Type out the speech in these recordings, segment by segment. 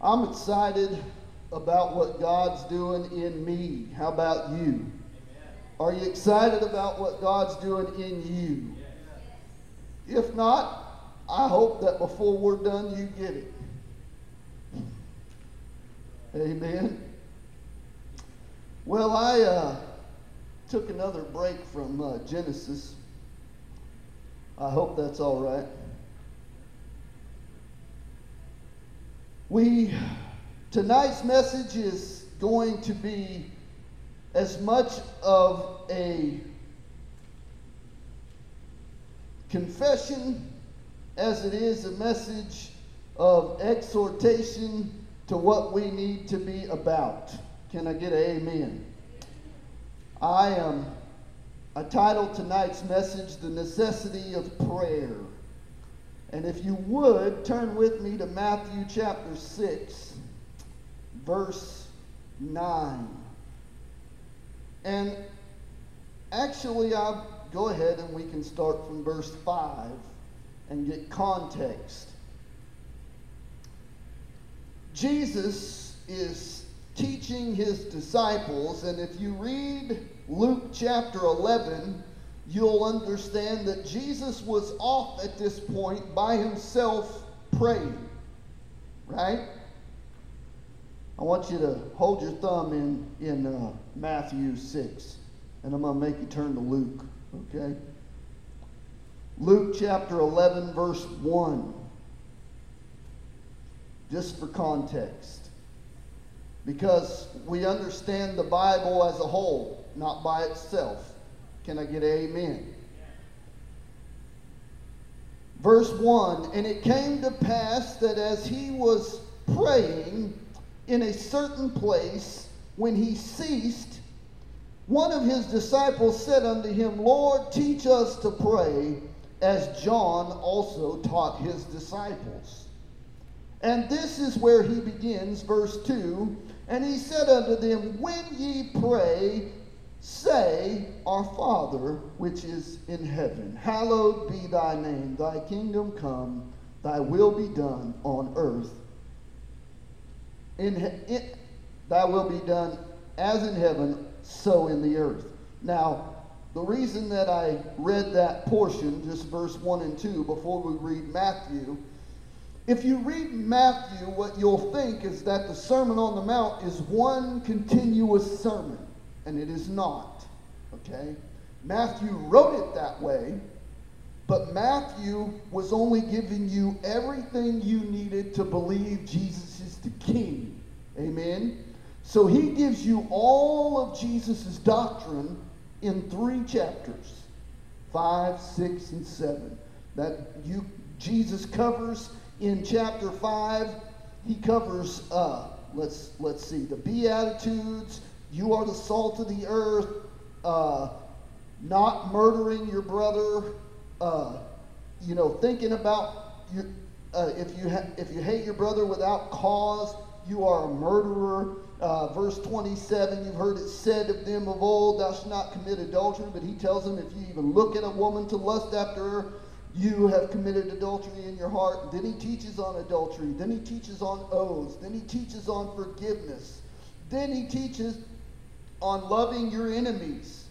I'm excited about what God's doing in me. How about you? Are you excited about what God's doing in you? If not, I hope that before we're done, you get it. Amen. Well, I uh, took another break from uh, Genesis. I hope that's all right. We tonight's message is going to be as much of a confession as it is a message of exhortation to what we need to be about. Can I get an amen? I am. I titled tonight's message The Necessity of Prayer. And if you would, turn with me to Matthew chapter 6, verse 9. And actually, I'll go ahead and we can start from verse 5 and get context. Jesus is teaching his disciples, and if you read Luke chapter 11, you'll understand that Jesus was off at this point by himself praying. Right? I want you to hold your thumb in, in uh, Matthew 6, and I'm going to make you turn to Luke, okay? Luke chapter 11, verse 1. Just for context. Because we understand the Bible as a whole, not by itself. Can I get amen? Verse 1 And it came to pass that as he was praying in a certain place, when he ceased, one of his disciples said unto him, Lord, teach us to pray, as John also taught his disciples. And this is where he begins, verse 2 And he said unto them, When ye pray, Say, Our Father, which is in heaven, hallowed be thy name. Thy kingdom come, thy will be done on earth. In, in, thy will be done as in heaven, so in the earth. Now, the reason that I read that portion, just verse 1 and 2, before we read Matthew, if you read Matthew, what you'll think is that the Sermon on the Mount is one continuous sermon and it is not. Okay? Matthew wrote it that way, but Matthew was only giving you everything you needed to believe Jesus is the king. Amen? So he gives you all of Jesus' doctrine in three chapters five, six, and seven. That you Jesus covers in chapter five. He covers uh, let's let's see the Beatitudes, you are the salt of the earth, uh, not murdering your brother, uh, you know, thinking about your, uh, if, you ha- if you hate your brother without cause, you are a murderer. Uh, verse 27, you've heard it said of them of old, thou shalt not commit adultery. But he tells them, if you even look at a woman to lust after her, you have committed adultery in your heart. Then he teaches on adultery. Then he teaches on oaths. Then he teaches on forgiveness. Then he teaches on loving your enemies.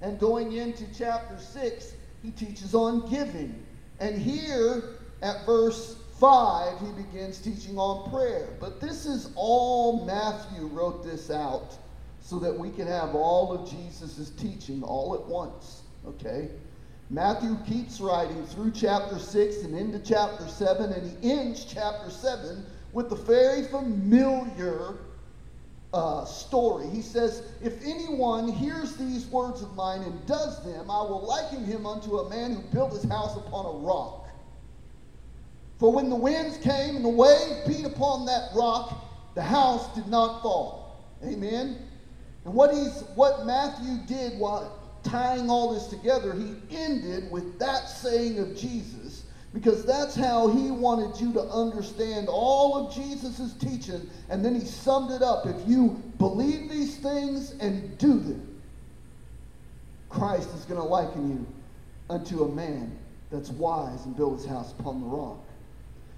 And going into chapter 6, he teaches on giving. And here at verse 5, he begins teaching on prayer. But this is all Matthew wrote this out so that we can have all of Jesus' teaching all at once. Okay? Matthew keeps writing through chapter 6 and into chapter 7, and he ends chapter 7 with the very familiar uh, story. He says, If anyone hears these words of mine and does them, I will liken him unto a man who built his house upon a rock. For when the winds came and the waves beat upon that rock, the house did not fall. Amen. And what he's what Matthew did while tying all this together, he ended with that saying of Jesus because that's how he wanted you to understand all of Jesus' teaching. And then he summed it up. If you believe these things and do them, Christ is going to liken you unto a man that's wise and built his house upon the rock.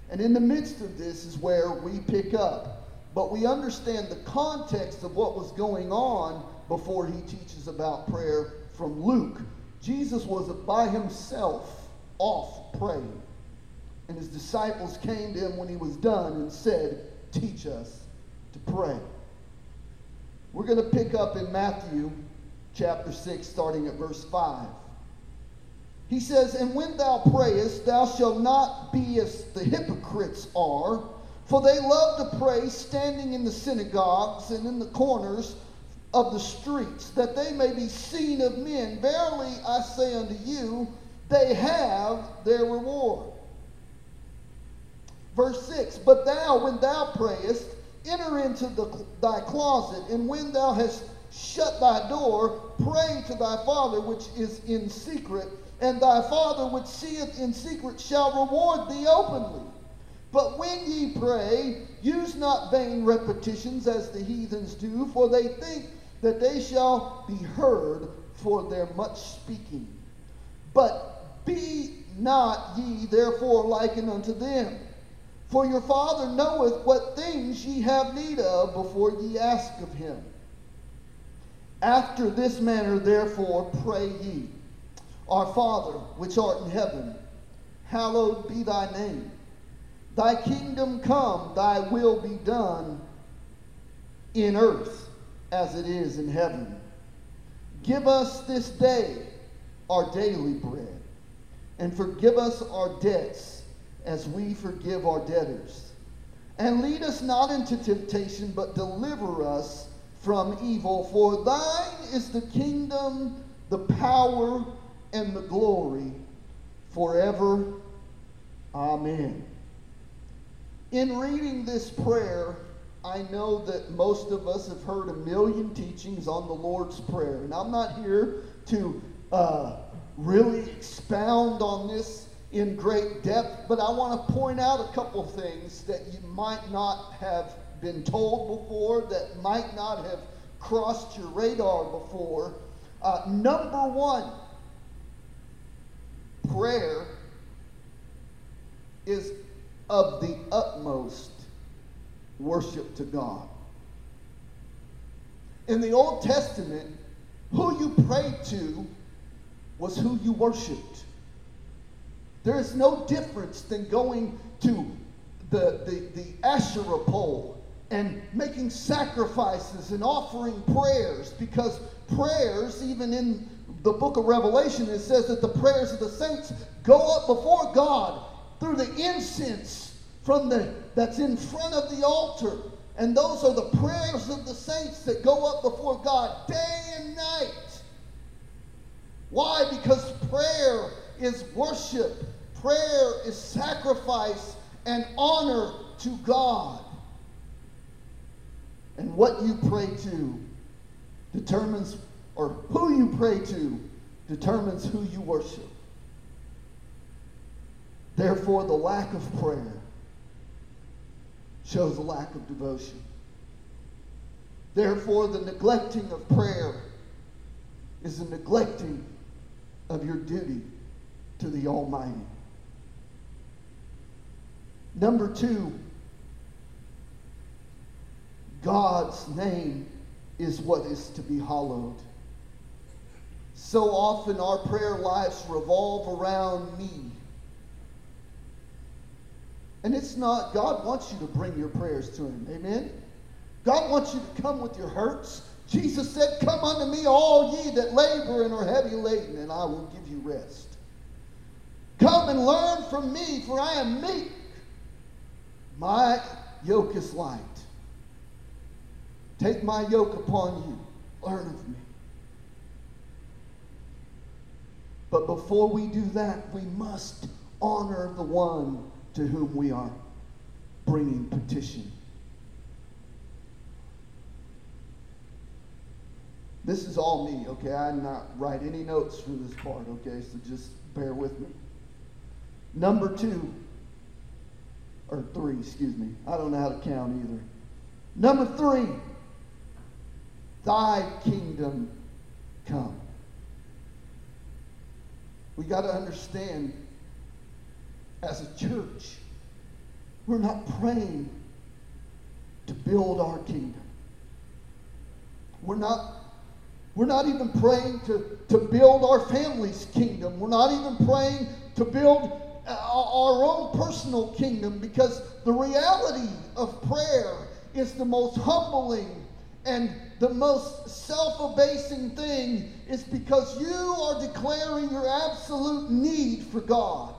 And in the midst of this is where we pick up. But we understand the context of what was going on before he teaches about prayer from Luke. Jesus was by himself off praying. And his disciples came to him when he was done and said, Teach us to pray. We're going to pick up in Matthew chapter 6, starting at verse 5. He says, And when thou prayest, thou shalt not be as the hypocrites are, for they love to pray standing in the synagogues and in the corners of the streets, that they may be seen of men. Verily I say unto you, they have their reward. Verse 6 But thou, when thou prayest, enter into the, thy closet, and when thou hast shut thy door, pray to thy Father which is in secret, and thy Father which seeth in secret shall reward thee openly. But when ye pray, use not vain repetitions as the heathens do, for they think that they shall be heard for their much speaking. But be not ye therefore likened unto them. For your Father knoweth what things ye have need of before ye ask of him. After this manner, therefore, pray ye Our Father, which art in heaven, hallowed be thy name. Thy kingdom come, thy will be done in earth as it is in heaven. Give us this day our daily bread, and forgive us our debts as we forgive our debtors. And lead us not into temptation, but deliver us from evil. For thine is the kingdom, the power, and the glory forever. Amen. In reading this prayer, I know that most of us have heard a million teachings on the Lord's Prayer, and I'm not here to uh, really expound on this in great depth, but I want to point out a couple things that you might not have been told before, that might not have crossed your radar before. Uh, number one, prayer is of the utmost worship to God. In the Old Testament, who you prayed to was who you worshiped. There is no difference than going to the, the, the Asherah pole and making sacrifices and offering prayers because prayers, even in the book of Revelation, it says that the prayers of the saints go up before God through the incense from the that's in front of the altar. And those are the prayers of the saints that go up before God day and night. Why? Because prayer is worship. Prayer is sacrifice and honor to God. And what you pray to determines, or who you pray to determines who you worship. Therefore, the lack of prayer shows a lack of devotion. Therefore, the neglecting of prayer is a neglecting of your duty to the Almighty. Number two, God's name is what is to be hallowed. So often our prayer lives revolve around me and it's not, God wants you to bring your prayers to Him. Amen? God wants you to come with your hurts. Jesus said, Come unto me, all ye that labor and are heavy laden, and I will give you rest. Come and learn from me, for I am meek. My yoke is light. Take my yoke upon you. Learn of me. But before we do that, we must honor the one to whom we are bringing petition. This is all me, okay? I did not write any notes for this part, okay? So just bear with me. Number two, or three, excuse me. I don't know how to count either. Number three, thy kingdom come. We got to understand as a church We're not praying to build our kingdom. We're not, we're not even praying to, to build our family's kingdom. We're not even praying to build uh, our own personal kingdom because the reality of prayer is the most humbling and the most self abasing thing is because you are declaring your absolute need for God.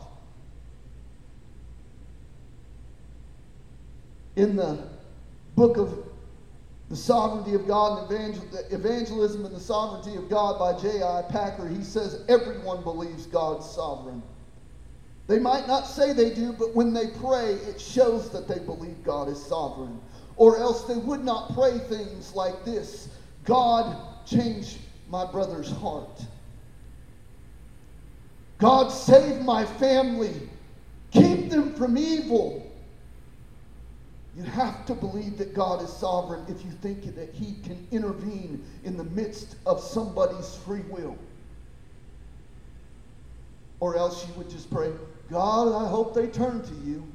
In the book of The Sovereignty of God and Evangelism and the Sovereignty of God by J.I. Packer, he says everyone believes God's sovereign. They might not say they do, but when they pray, it shows that they believe God is sovereign. Or else they would not pray things like this God, change my brother's heart. God, save my family. Keep them from evil. You have to believe that God is sovereign if you think that He can intervene in the midst of somebody's free will. Or else you would just pray, God, I hope they turn to you.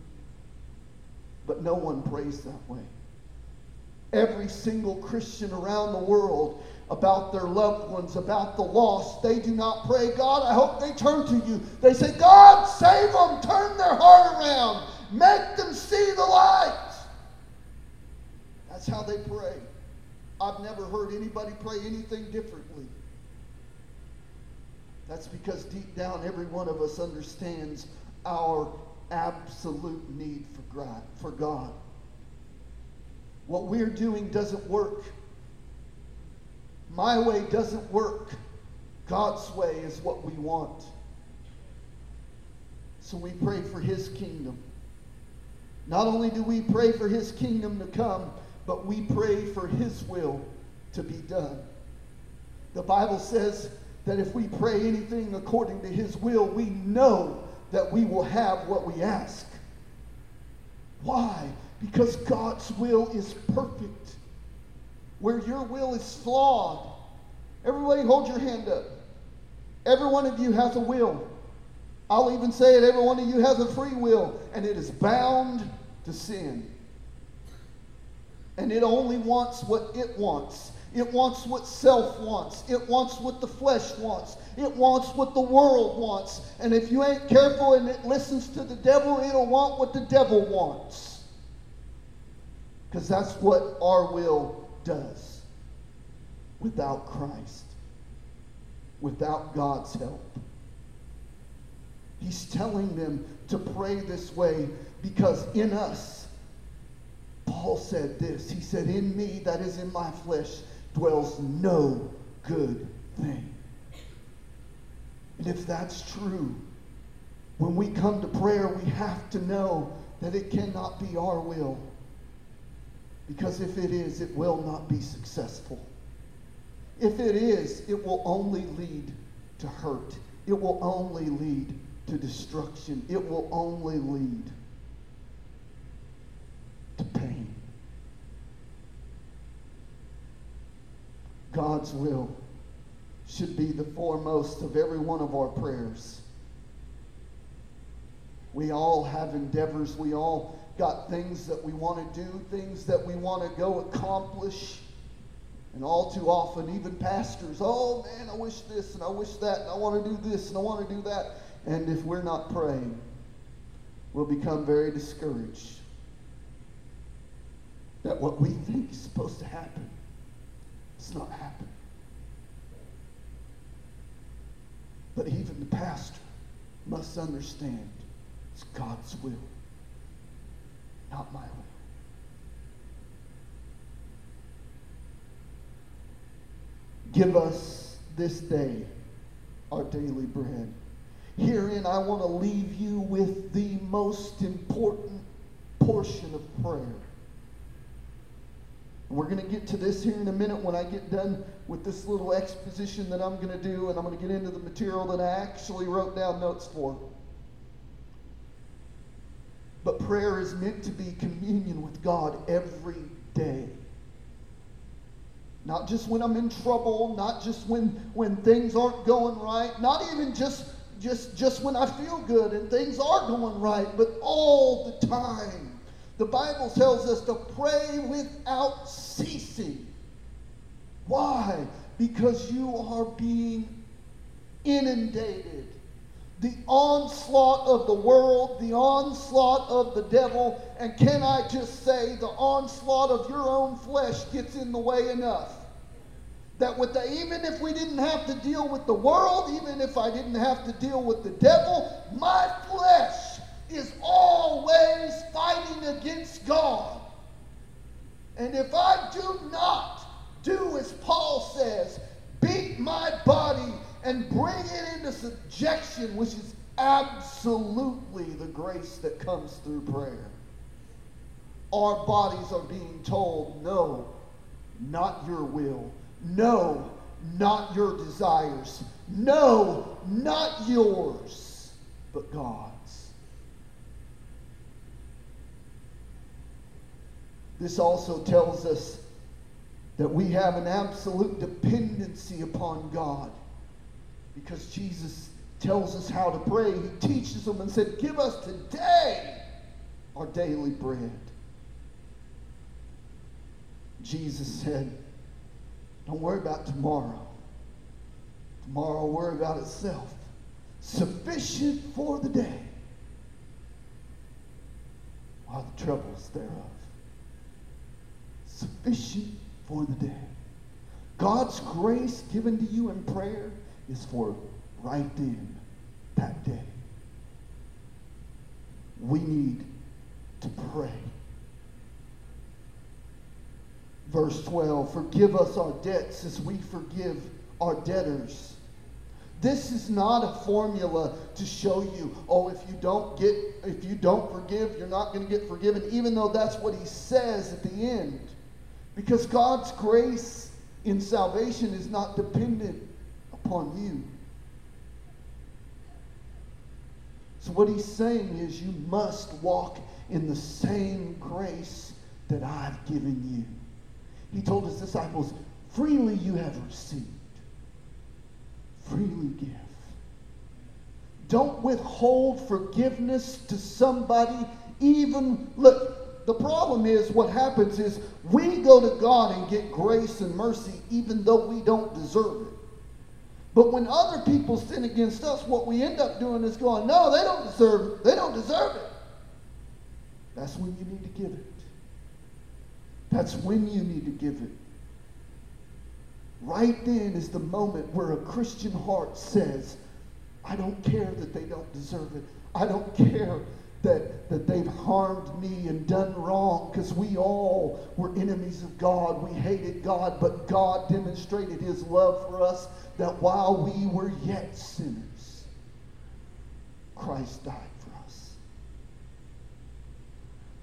But no one prays that way. Every single Christian around the world about their loved ones, about the lost, they do not pray, God, I hope they turn to you. They say, God, save them, turn their heart around, make them see the light. That's how they pray. I've never heard anybody pray anything differently. That's because deep down, every one of us understands our absolute need for God. For God. What we're doing doesn't work. My way doesn't work. God's way is what we want. So we pray for his kingdom. Not only do we pray for his kingdom to come, but we pray for his will to be done. The Bible says that if we pray anything according to his will, we know that we will have what we ask. Why? Because God's will is perfect. Where your will is flawed. Everybody hold your hand up. Every one of you has a will. I'll even say it, every one of you has a free will, and it is bound to sin. And it only wants what it wants. It wants what self wants. It wants what the flesh wants. It wants what the world wants. And if you ain't careful and it listens to the devil, it'll want what the devil wants. Because that's what our will does without Christ, without God's help. He's telling them to pray this way because in us, Paul said this. He said, In me, that is in my flesh, dwells no good thing. And if that's true, when we come to prayer, we have to know that it cannot be our will. Because if it is, it will not be successful. If it is, it will only lead to hurt. It will only lead to destruction. It will only lead to pain. God's will should be the foremost of every one of our prayers. We all have endeavors. We all got things that we want to do, things that we want to go accomplish. And all too often, even pastors, oh man, I wish this and I wish that and I want to do this and I want to do that. And if we're not praying, we'll become very discouraged that what we think is supposed to happen it's not happening. But even the pastor must understand it's God's will, not my will. Give us this day our daily bread. Herein, I want to leave you with the most important portion of prayer. We're going to get to this here in a minute when I get done with this little exposition that I'm going to do, and I'm going to get into the material that I actually wrote down notes for. But prayer is meant to be communion with God every day. Not just when I'm in trouble, not just when, when things aren't going right, not even just, just, just when I feel good and things are going right, but all the time The Bible tells us to pray without ceasing. Why? Because you are being inundated. The onslaught of the world, the onslaught of the devil, and can I just say, the onslaught of your own flesh gets in the way enough. That with the, even if we didn't have to deal with the world, even if I didn't have to deal with the devil, my flesh is always fighting against God. And if I do not do as Paul says, beat my body and bring it into subjection, which is absolutely the grace that comes through prayer. Our bodies are being told, no, not your will. No, not your desires. No, not yours, but God's. This also tells us that we have an absolute dependency upon God because Jesus tells us how to pray. He teaches them and said, Give us today our daily bread. Jesus said, Don't worry about tomorrow. Tomorrow will worry about itself. Sufficient for the day are the troubles thereof. Sufficient for the day. God's grace given to you in prayer is for right then, that day. We need to pray. Verse 12 Forgive us our debts as we forgive our debtors. This is not a formula to show you, oh, if you don't get, if you don't forgive, you're not going to get forgiven, even though that's what he says at the end. Because God's grace in salvation is not dependent upon you. So, what he's saying is, you must walk in the same grace that I've given you. He told his disciples, freely you have received, freely give. Don't withhold forgiveness to somebody, even, look, the problem is what happens is we go to God and get grace and mercy even though we don't deserve it. But when other people sin against us, what we end up doing is going, no, they don't deserve it. They don't deserve it. That's when you need to give it. That's when you need to give it. Right then is the moment where a Christian heart says, I don't care that they don't deserve it. I don't care that, that they've harmed me and done wrong because we all were enemies of God. We hated God, but God demonstrated his love for us that while we were yet sinners, Christ died for us.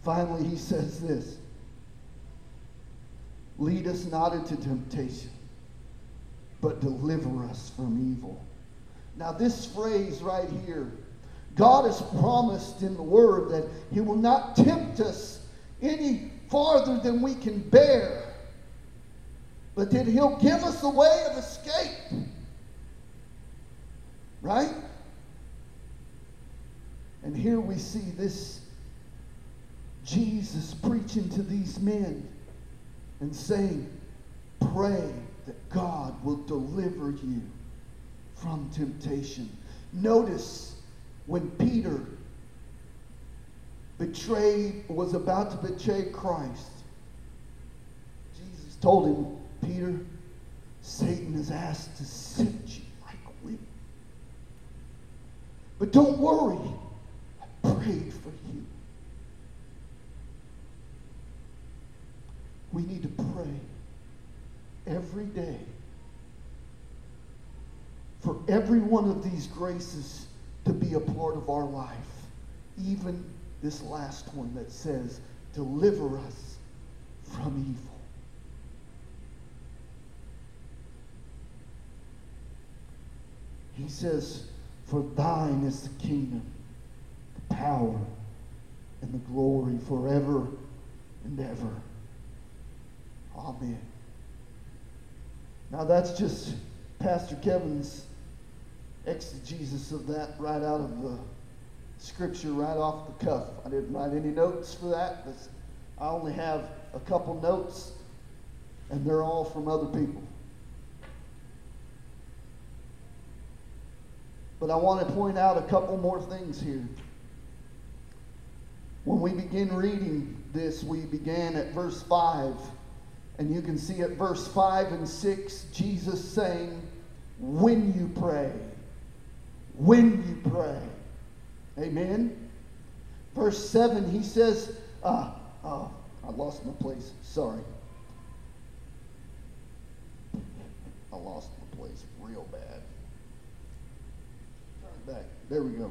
Finally, he says this Lead us not into temptation, but deliver us from evil. Now, this phrase right here, God has promised in the Word that He will not tempt us any farther than we can bear, but that He'll give us a way of escape. Right? And here we see this Jesus preaching to these men and saying, Pray that God will deliver you from temptation. Notice when Peter betrayed, was about to betray Christ, Jesus told him, Peter, Satan has asked to sift you like wheat. But don't worry, I prayed for you. We need to pray every day for every one of these graces to be a part of our life. Even this last one that says, deliver us from evil. He says, For thine is the kingdom, the power, and the glory forever and ever. Amen. Now that's just Pastor Kevin's exegesis of that right out of the scripture right off the cuff. I didn't write any notes for that. I only have a couple notes, and they're all from other people. But I want to point out a couple more things here. When we begin reading this, we began at verse 5. And you can see at verse 5 and 6, Jesus saying, When you pray, when you pray. Amen. Verse 7, he says, uh, Oh, I lost my place. Sorry. I lost my place real bad. Turn back. There we go.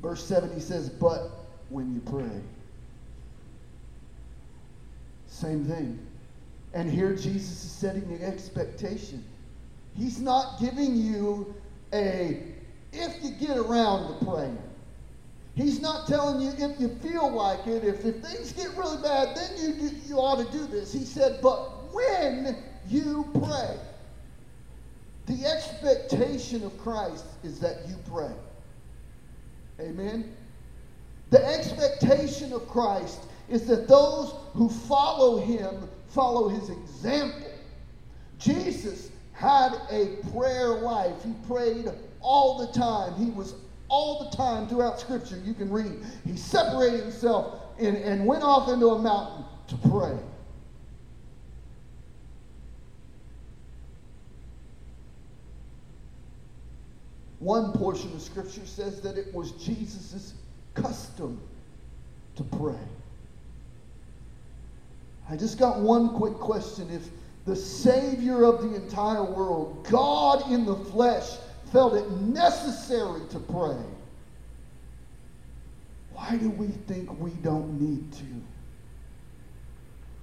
Verse 7, he says, But when you pray. Same thing. And here Jesus is setting the expectation. He's not giving you a if you get around to praying. He's not telling you if you feel like it, if, if things get really bad, then you, you ought to do this. He said, but when you pray, the expectation of Christ is that you pray. Amen? The expectation of Christ is that those who follow him follow his example. Jesus had a prayer life. He prayed all the time. He was all the time throughout Scripture. You can read. He separated himself and, and went off into a mountain to pray. One portion of Scripture says that it was Jesus' custom to pray. I just got one quick question. If the Savior of the entire world, God in the flesh, felt it necessary to pray, why do we think we don't need to?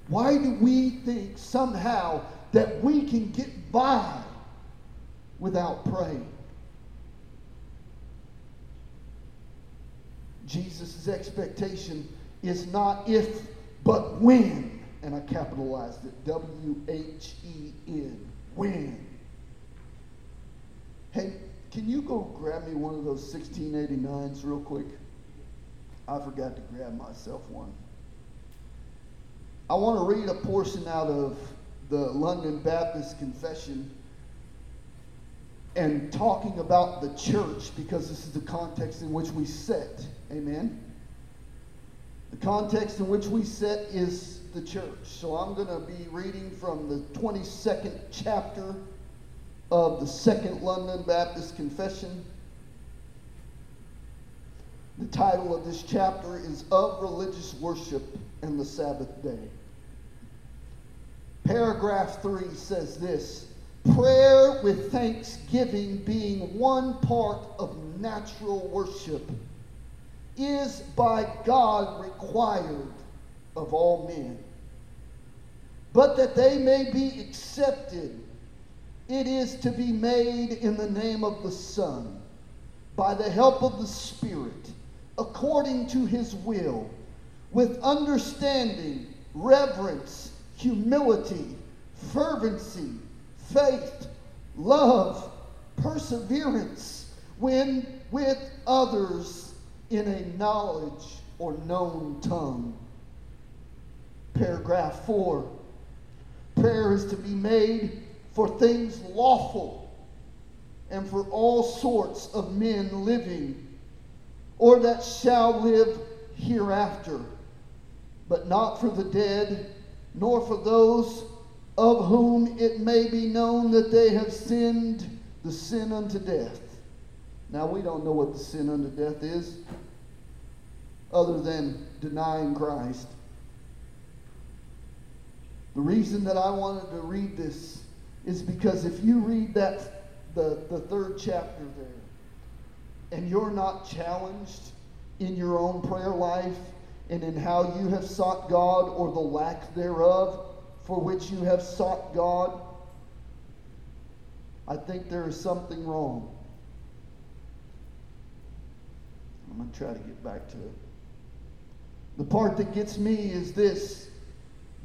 Why do we think somehow that we can get by without praying? Jesus' expectation is not if, but when. And I capitalized it W H E N. When. Hey, can you go grab me one of those 1689s real quick? I forgot to grab myself one. I want to read a portion out of the London Baptist Confession and talking about the church because this is the context in which we sit. Amen. The context in which we sit is the church. So I'm going to be reading from the 22nd chapter of the Second London Baptist Confession. The title of this chapter is Of Religious Worship and the Sabbath Day. Paragraph 3 says this Prayer with thanksgiving being one part of natural worship is by God required of all men. But that they may be accepted, it is to be made in the name of the Son, by the help of the Spirit, according to his will, with understanding, reverence, humility, fervency, faith, love, perseverance, when with others in a knowledge or known tongue. Paragraph 4 Prayer is to be made for things lawful and for all sorts of men living or that shall live hereafter, but not for the dead, nor for those of whom it may be known that they have sinned the sin unto death. Now, we don't know what the sin unto death is, other than denying Christ. The reason that I wanted to read this is because if you read that, the, the third chapter there, and you're not challenged in your own prayer life and in how you have sought God or the lack thereof for which you have sought God, I think there is something wrong. I'm going to try to get back to it. The part that gets me is this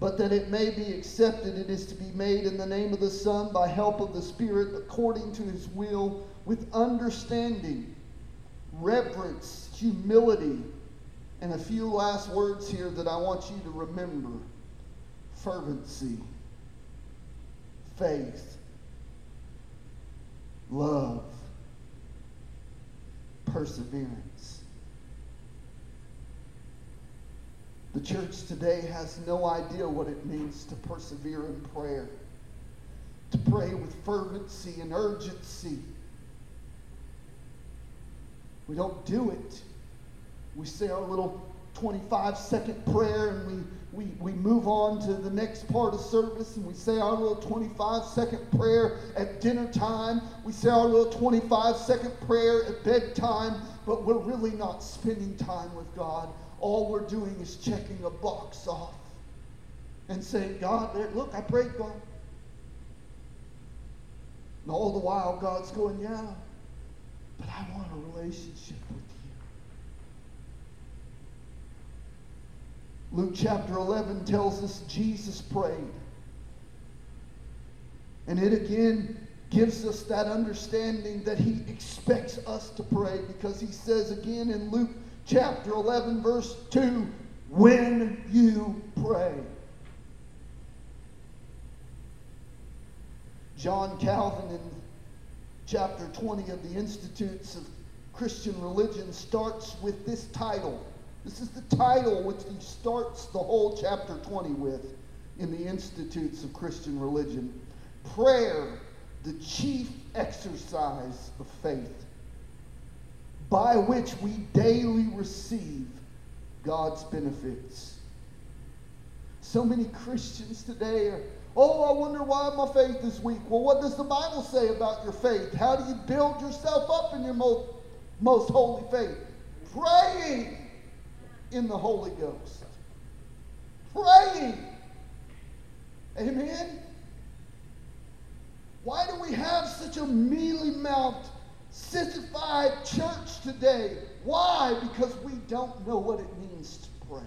but that it may be accepted, it is to be made in the name of the Son by help of the Spirit according to his will with understanding, reverence, humility, and a few last words here that I want you to remember. Fervency, faith, love, perseverance. The church today has no idea what it means to persevere in prayer, to pray with fervency and urgency. We don't do it. We say our little 25 second prayer and we we, we move on to the next part of service and we say our little 25 second prayer at dinner time. We say our little 25 second prayer at bedtime, but we're really not spending time with God. All we're doing is checking a box off and saying, God, look, I prayed, God. And all the while, God's going, yeah, but I want a relationship with you. Luke chapter 11 tells us Jesus prayed. And it again gives us that understanding that he expects us to pray because he says again in Luke chapter 11, verse 2, when you pray. John Calvin in chapter 20 of the Institutes of Christian Religion starts with this title this is the title which he starts the whole chapter 20 with in the Institutes of Christian Religion. Prayer, the chief exercise of faith, by which we daily receive God's benefits. So many Christians today are, oh, I wonder why my faith is weak. Well, what does the Bible say about your faith? How do you build yourself up in your most, most holy faith? Praying in the Holy Ghost. Praying. Amen? Why do we have such a mealy mouthed, sissified church today? Why? Because we don't know what it means to pray.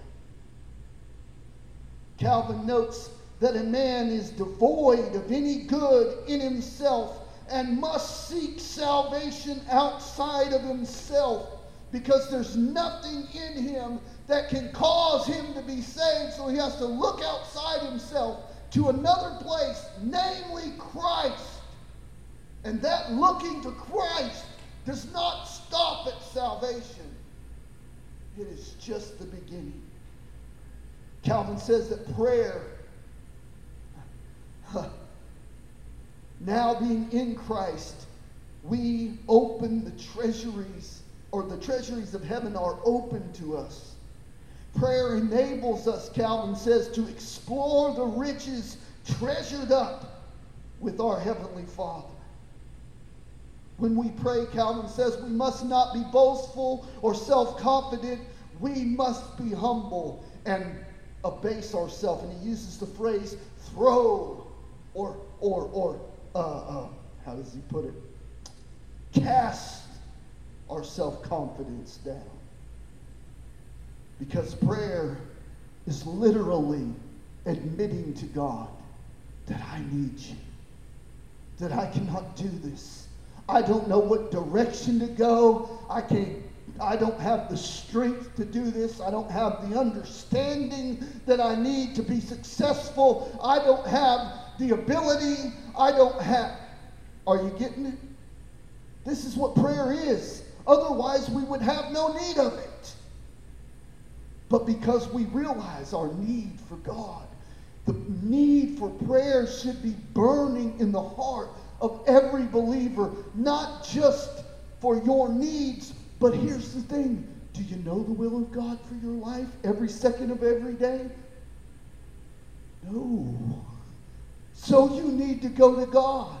Calvin notes that a man is devoid of any good in himself and must seek salvation outside of himself because there's nothing in him that can cause him to be saved. So he has to look outside himself to another place, namely Christ. And that looking to Christ does not stop at salvation, it is just the beginning. Calvin says that prayer, now being in Christ, we open the treasuries, or the treasuries of heaven are open to us. Prayer enables us, Calvin says, to explore the riches treasured up with our Heavenly Father. When we pray, Calvin says, we must not be boastful or self confident. We must be humble and abase ourselves. And he uses the phrase throw or, or, or, uh, uh, how does he put it? Cast our self confidence down. Because prayer is literally admitting to God that I need you, that I cannot do this. I don't know what direction to go. I can't I don't have the strength to do this. I don't have the understanding that I need to be successful. I don't have the ability. I don't have. Are you getting it? This is what prayer is. Otherwise, we would have no need of it but because we realize our need for God. The need for prayer should be burning in the heart of every believer, not just for your needs, but here's the thing do you know the will of God for your life every second of every day? No. So you need to go to God.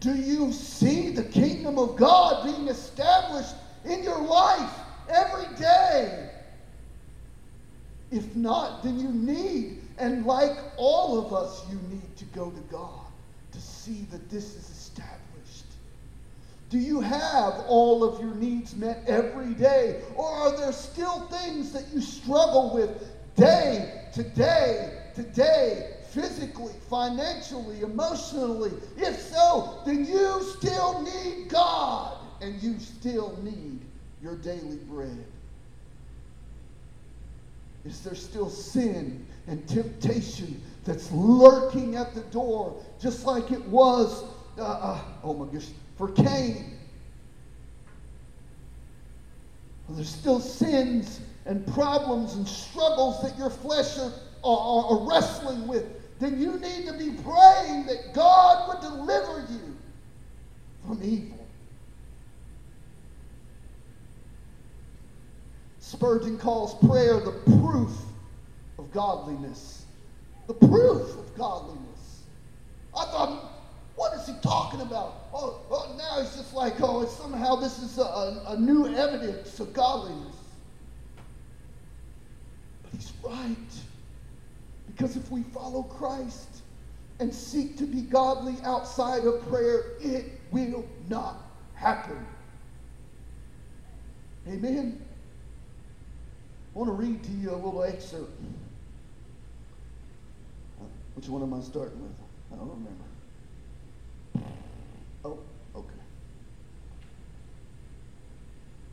Do you see the kingdom of God being established in your life every day? If not, then you need, and like all of us, you need to go to God see that this is established. Do you have all of your needs met every day? Or are there still things that you struggle with day to day to day, physically, financially, emotionally? If so, then you still need God. and you still need your daily bread? Is there still sin and temptation that's lurking at the door, just like it was, uh, uh, oh my gosh, for Cain? There's still sins and problems and struggles that your flesh are, are, are wrestling with. Then you need to be praying that God would deliver you from evil. Spurgeon calls prayer the proof of godliness. The proof of godliness. I thought, what is he talking about? Oh, oh now he's just like, oh, somehow this is a, a new evidence of godliness. But he's right. Because if we follow Christ and seek to be godly outside of prayer, it will not happen. Amen. I want to read to you a little excerpt. Which one am I starting with? I don't remember. Oh, okay.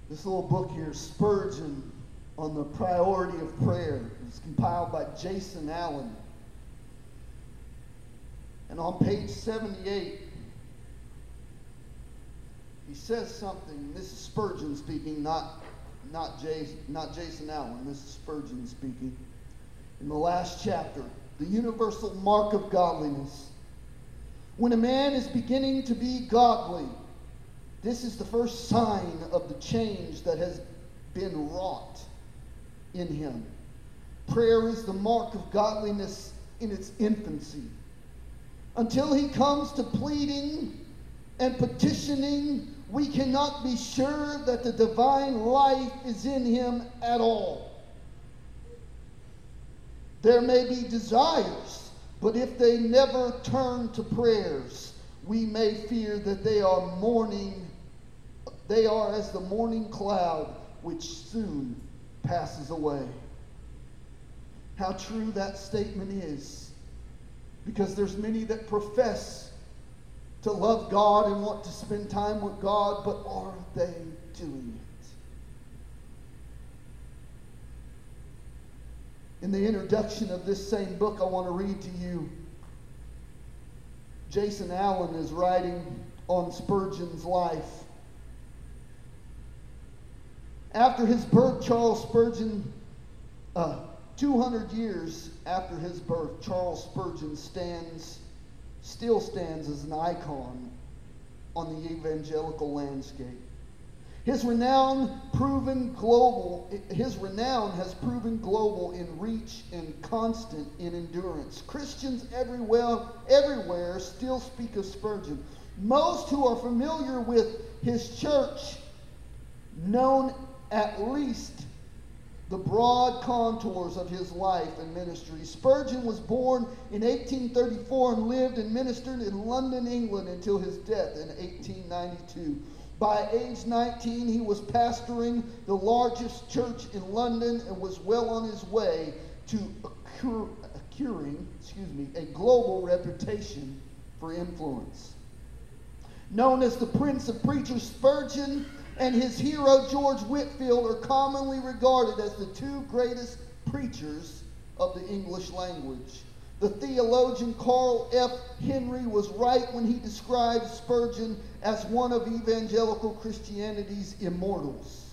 This little book here, Spurgeon on the Priority of Prayer, is compiled by Jason Allen. And on page 78, he says something. This is Spurgeon speaking, not not, Jason, not Jason Allen, this is Spurgeon speaking. In the last chapter, the universal mark of godliness. When a man is beginning to be godly, this is the first sign of the change that has been wrought in him. Prayer is the mark of godliness in its infancy. Until he comes to pleading and petitioning we cannot be sure that the divine life is in him at all. There may be desires, but if they never turn to prayers, we may fear that they are mourning. they are as the morning cloud which soon passes away. How true that statement is. Because there's many that profess to love God and want to spend time with God, but are they doing it? In the introduction of this same book, I want to read to you. Jason Allen is writing on Spurgeon's life. After his birth, Charles Spurgeon, uh, 200 years after his birth, Charles Spurgeon stands still stands as an icon on the evangelical landscape. His renown proven global, his renown has proven global in reach and constant in endurance. Christians everywhere, everywhere still speak of Spurgeon. Most who are familiar with his church, known at least the broad contours of his life and ministry. Spurgeon was born in 1834 and lived and ministered in London, England until his death in 1892. By age 19, he was pastoring the largest church in London and was well on his way to acquiring, excuse me, a global reputation for influence. Known as the Prince of Preachers, Spurgeon and his hero George Whitefield are commonly regarded as the two greatest preachers of the English language. The theologian Carl F. Henry was right when he described Spurgeon as one of evangelical Christianity's immortals.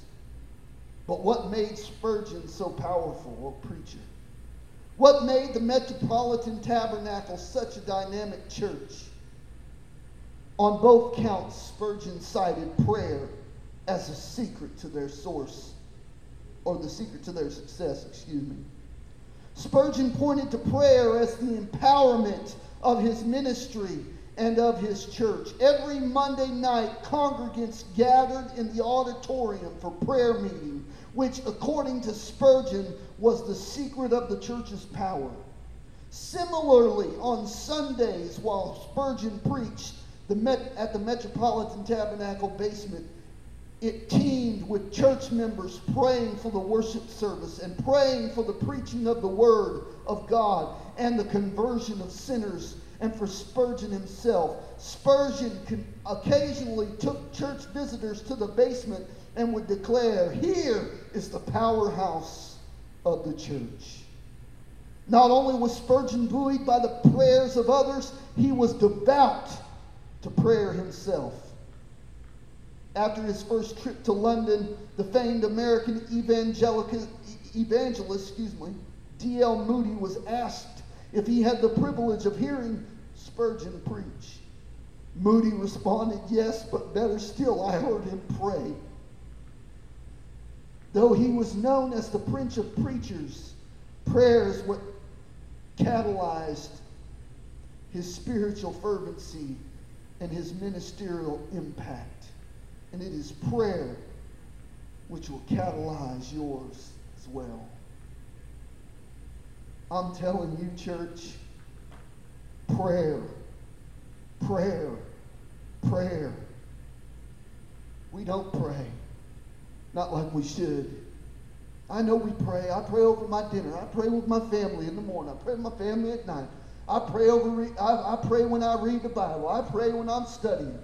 But what made Spurgeon so powerful a preacher? What made the Metropolitan Tabernacle such a dynamic church? On both counts, Spurgeon cited prayer as a secret to their source, or the secret to their success, excuse me. Spurgeon pointed to prayer as the empowerment of his ministry and of his church. Every Monday night, congregants gathered in the auditorium for prayer meeting, which, according to Spurgeon, was the secret of the church's power. Similarly, on Sundays, while Spurgeon preached the Met- at the Metropolitan Tabernacle basement, it teemed with church members praying for the worship service and praying for the preaching of the word of God and the conversion of sinners and for Spurgeon himself. Spurgeon occasionally took church visitors to the basement and would declare, Here is the powerhouse of the church. Not only was Spurgeon buoyed by the prayers of others, he was devout to prayer himself. After his first trip to London, the famed American evangelist, excuse me, D.L. Moody was asked if he had the privilege of hearing Spurgeon preach. Moody responded, Yes, but better still, I heard him pray. Though he was known as the Prince of Preachers, prayers what catalyzed his spiritual fervency and his ministerial impact. And it is prayer which will catalyze yours as well. I'm telling you, church, prayer, prayer, prayer. We don't pray, not like we should. I know we pray. I pray over my dinner. I pray with my family in the morning. I pray with my family at night. I pray over. I, I pray when I read the Bible. I pray when I'm studying.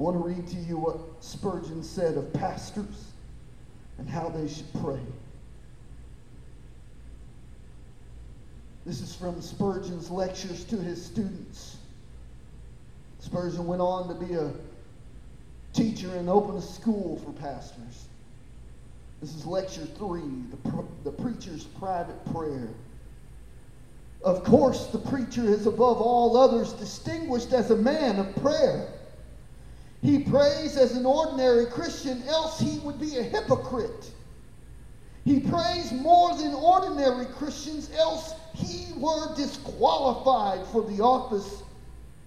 I want to read to you what Spurgeon said of pastors and how they should pray. This is from Spurgeon's lectures to his students. Spurgeon went on to be a teacher and open a school for pastors. This is lecture three the, the preacher's private prayer. Of course, the preacher is above all others distinguished as a man of prayer. He prays as an ordinary Christian, else he would be a hypocrite. He prays more than ordinary Christians, else he were disqualified for the office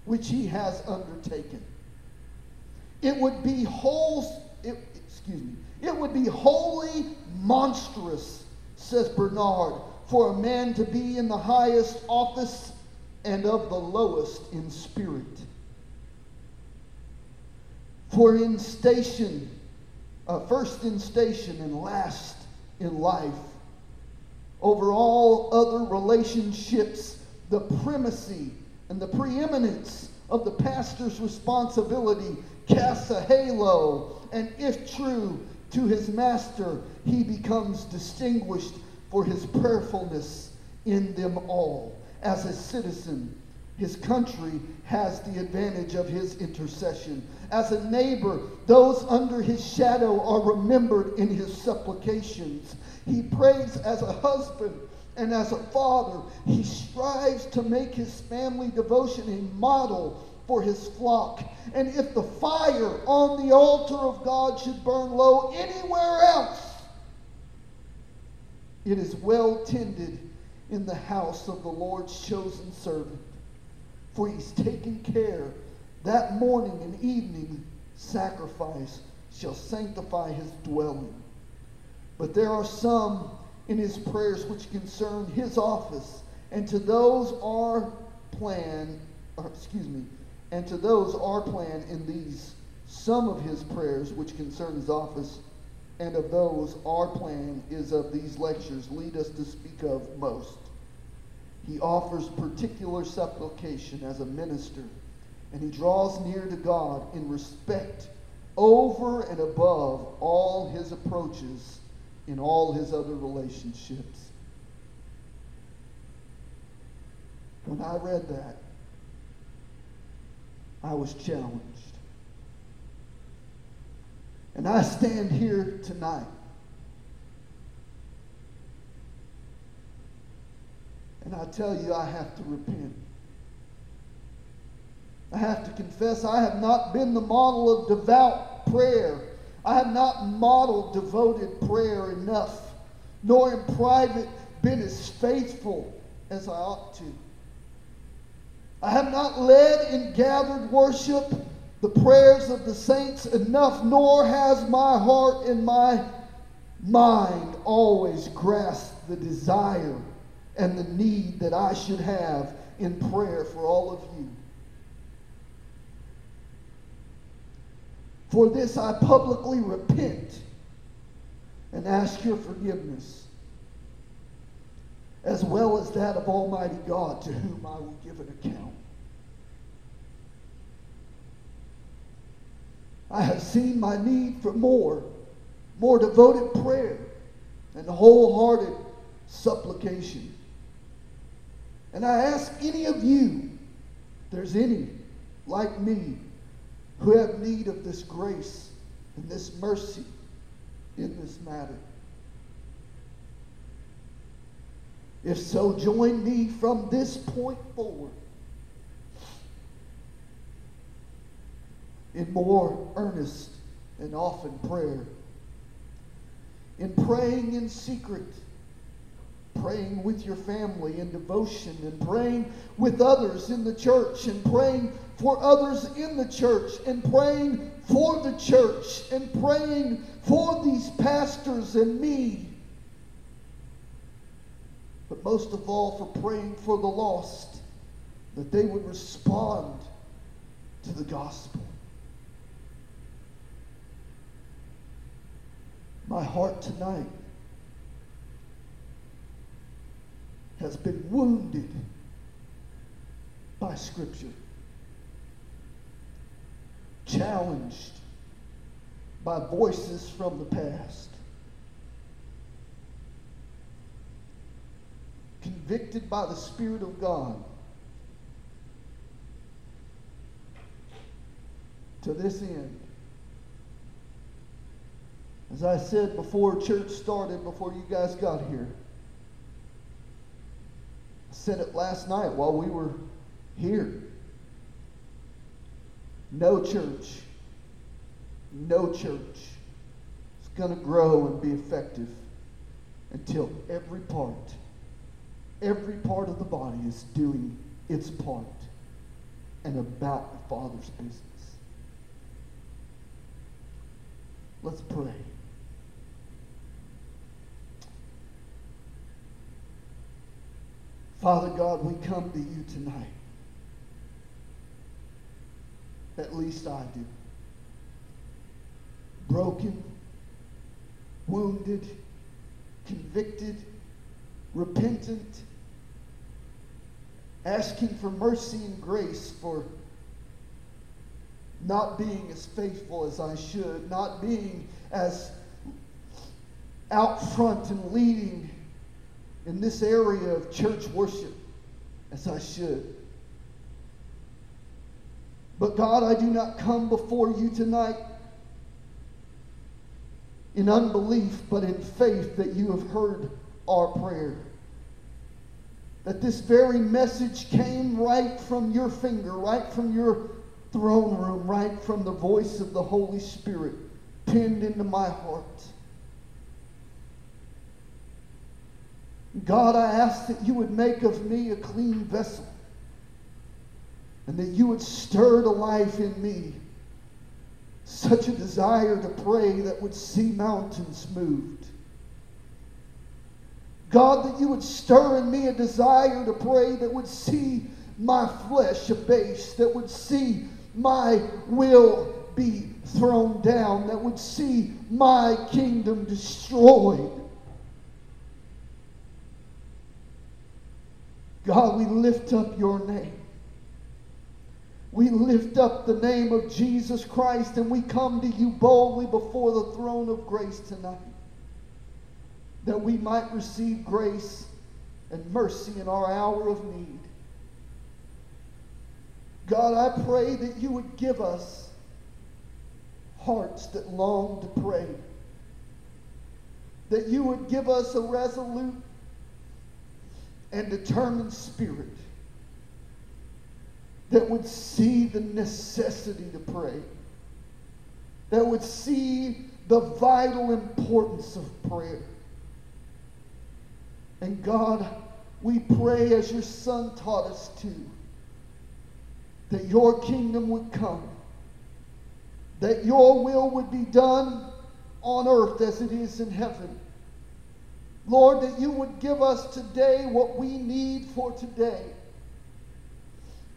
which he has undertaken. It would be whole, it, excuse me, it would be wholly monstrous, says Bernard, for a man to be in the highest office and of the lowest in spirit. For in station, uh, first in station and last in life, over all other relationships, the primacy and the preeminence of the pastor's responsibility casts a halo, and if true to his master, he becomes distinguished for his prayerfulness in them all. As a citizen, his country has the advantage of his intercession. As a neighbor, those under his shadow are remembered in his supplications. He prays as a husband and as a father. He strives to make his family devotion a model for his flock. And if the fire on the altar of God should burn low anywhere else, it is well tended in the house of the Lord's chosen servant. For he's taken care that morning and evening sacrifice shall sanctify his dwelling. But there are some in his prayers which concern his office, and to those our plan, excuse me, and to those our plan in these some of his prayers which concern his office, and of those our plan is of these lectures lead us to speak of most. He offers particular supplication as a minister, and he draws near to God in respect over and above all his approaches in all his other relationships. When I read that, I was challenged. And I stand here tonight. And I tell you, I have to repent. I have to confess I have not been the model of devout prayer. I have not modeled devoted prayer enough, nor in private been as faithful as I ought to. I have not led in gathered worship the prayers of the saints enough, nor has my heart and my mind always grasped the desire and the need that I should have in prayer for all of you. For this I publicly repent and ask your forgiveness, as well as that of Almighty God, to whom I will give an account. I have seen my need for more, more devoted prayer and wholehearted supplication. And I ask any of you, there's any like me, who have need of this grace and this mercy in this matter. If so, join me from this point forward in more earnest and often prayer. In praying in secret, praying with your family in devotion, and praying with others in the church, and praying for others in the church, and praying for the church, and praying for these pastors and me. But most of all, for praying for the lost, that they would respond to the gospel. My heart tonight has been wounded by Scripture, challenged by voices from the past, convicted by the Spirit of God. To this end, as I said before church started, before you guys got here, said it last night while we were here. No church, no church is going to grow and be effective until every part, every part of the body is doing its part and about the Father's business. Let's pray. Father God, we come to you tonight. At least I do. Broken, wounded, convicted, repentant, asking for mercy and grace for not being as faithful as I should, not being as out front and leading in this area of church worship as I should. But God, I do not come before you tonight in unbelief, but in faith that you have heard our prayer. That this very message came right from your finger, right from your throne room, right from the voice of the Holy Spirit pinned into my heart. God, I ask that you would make of me a clean vessel and that you would stir to life in me such a desire to pray that would see mountains moved. God, that you would stir in me a desire to pray that would see my flesh abased, that would see my will be thrown down, that would see my kingdom destroyed. God, we lift up your name. We lift up the name of Jesus Christ and we come to you boldly before the throne of grace tonight that we might receive grace and mercy in our hour of need. God, I pray that you would give us hearts that long to pray, that you would give us a resolute and determined spirit that would see the necessity to pray, that would see the vital importance of prayer. And God, we pray as your Son taught us to, that your kingdom would come, that your will would be done on earth as it is in heaven. Lord, that you would give us today what we need for today.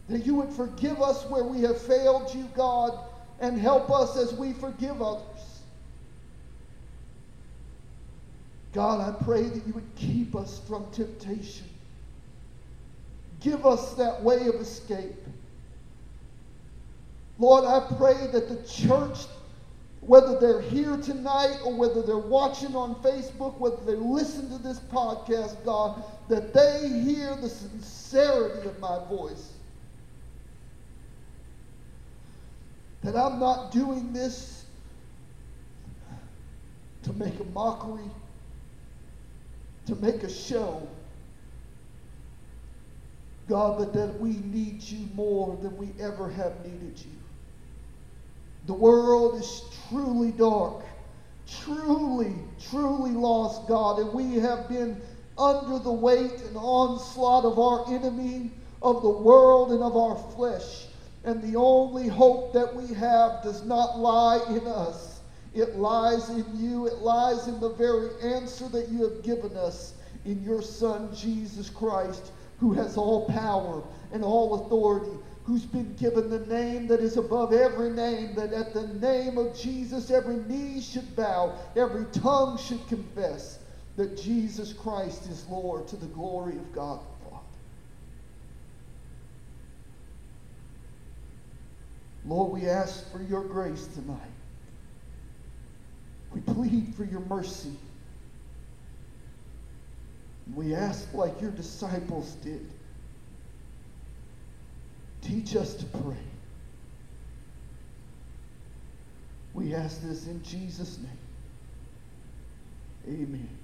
That you would forgive us where we have failed you, God, and help us as we forgive others. God, I pray that you would keep us from temptation. Give us that way of escape. Lord, I pray that the church, whether they're here tonight or whether they're watching on Facebook, whether they listen to this podcast, God, that they hear the sincerity of my voice. That I'm not doing this to make a mockery to make a show. God, but that we need you more than we ever have needed you. The world is truly dark, truly, truly lost, God, and we have been under the weight and onslaught of our enemy, of the world, and of our flesh. And the only hope that we have does not lie in us. It lies in you. It lies in the very answer that you have given us in your Son, Jesus Christ, who has all power and all authority, who's been given the name that is above every name, that at the name of Jesus every knee should bow, every tongue should confess that Jesus Christ is Lord to the glory of God the Father. Lord, we ask for your grace tonight. We plead for your mercy. We ask like your disciples did. Teach us to pray. We ask this in Jesus' name. Amen.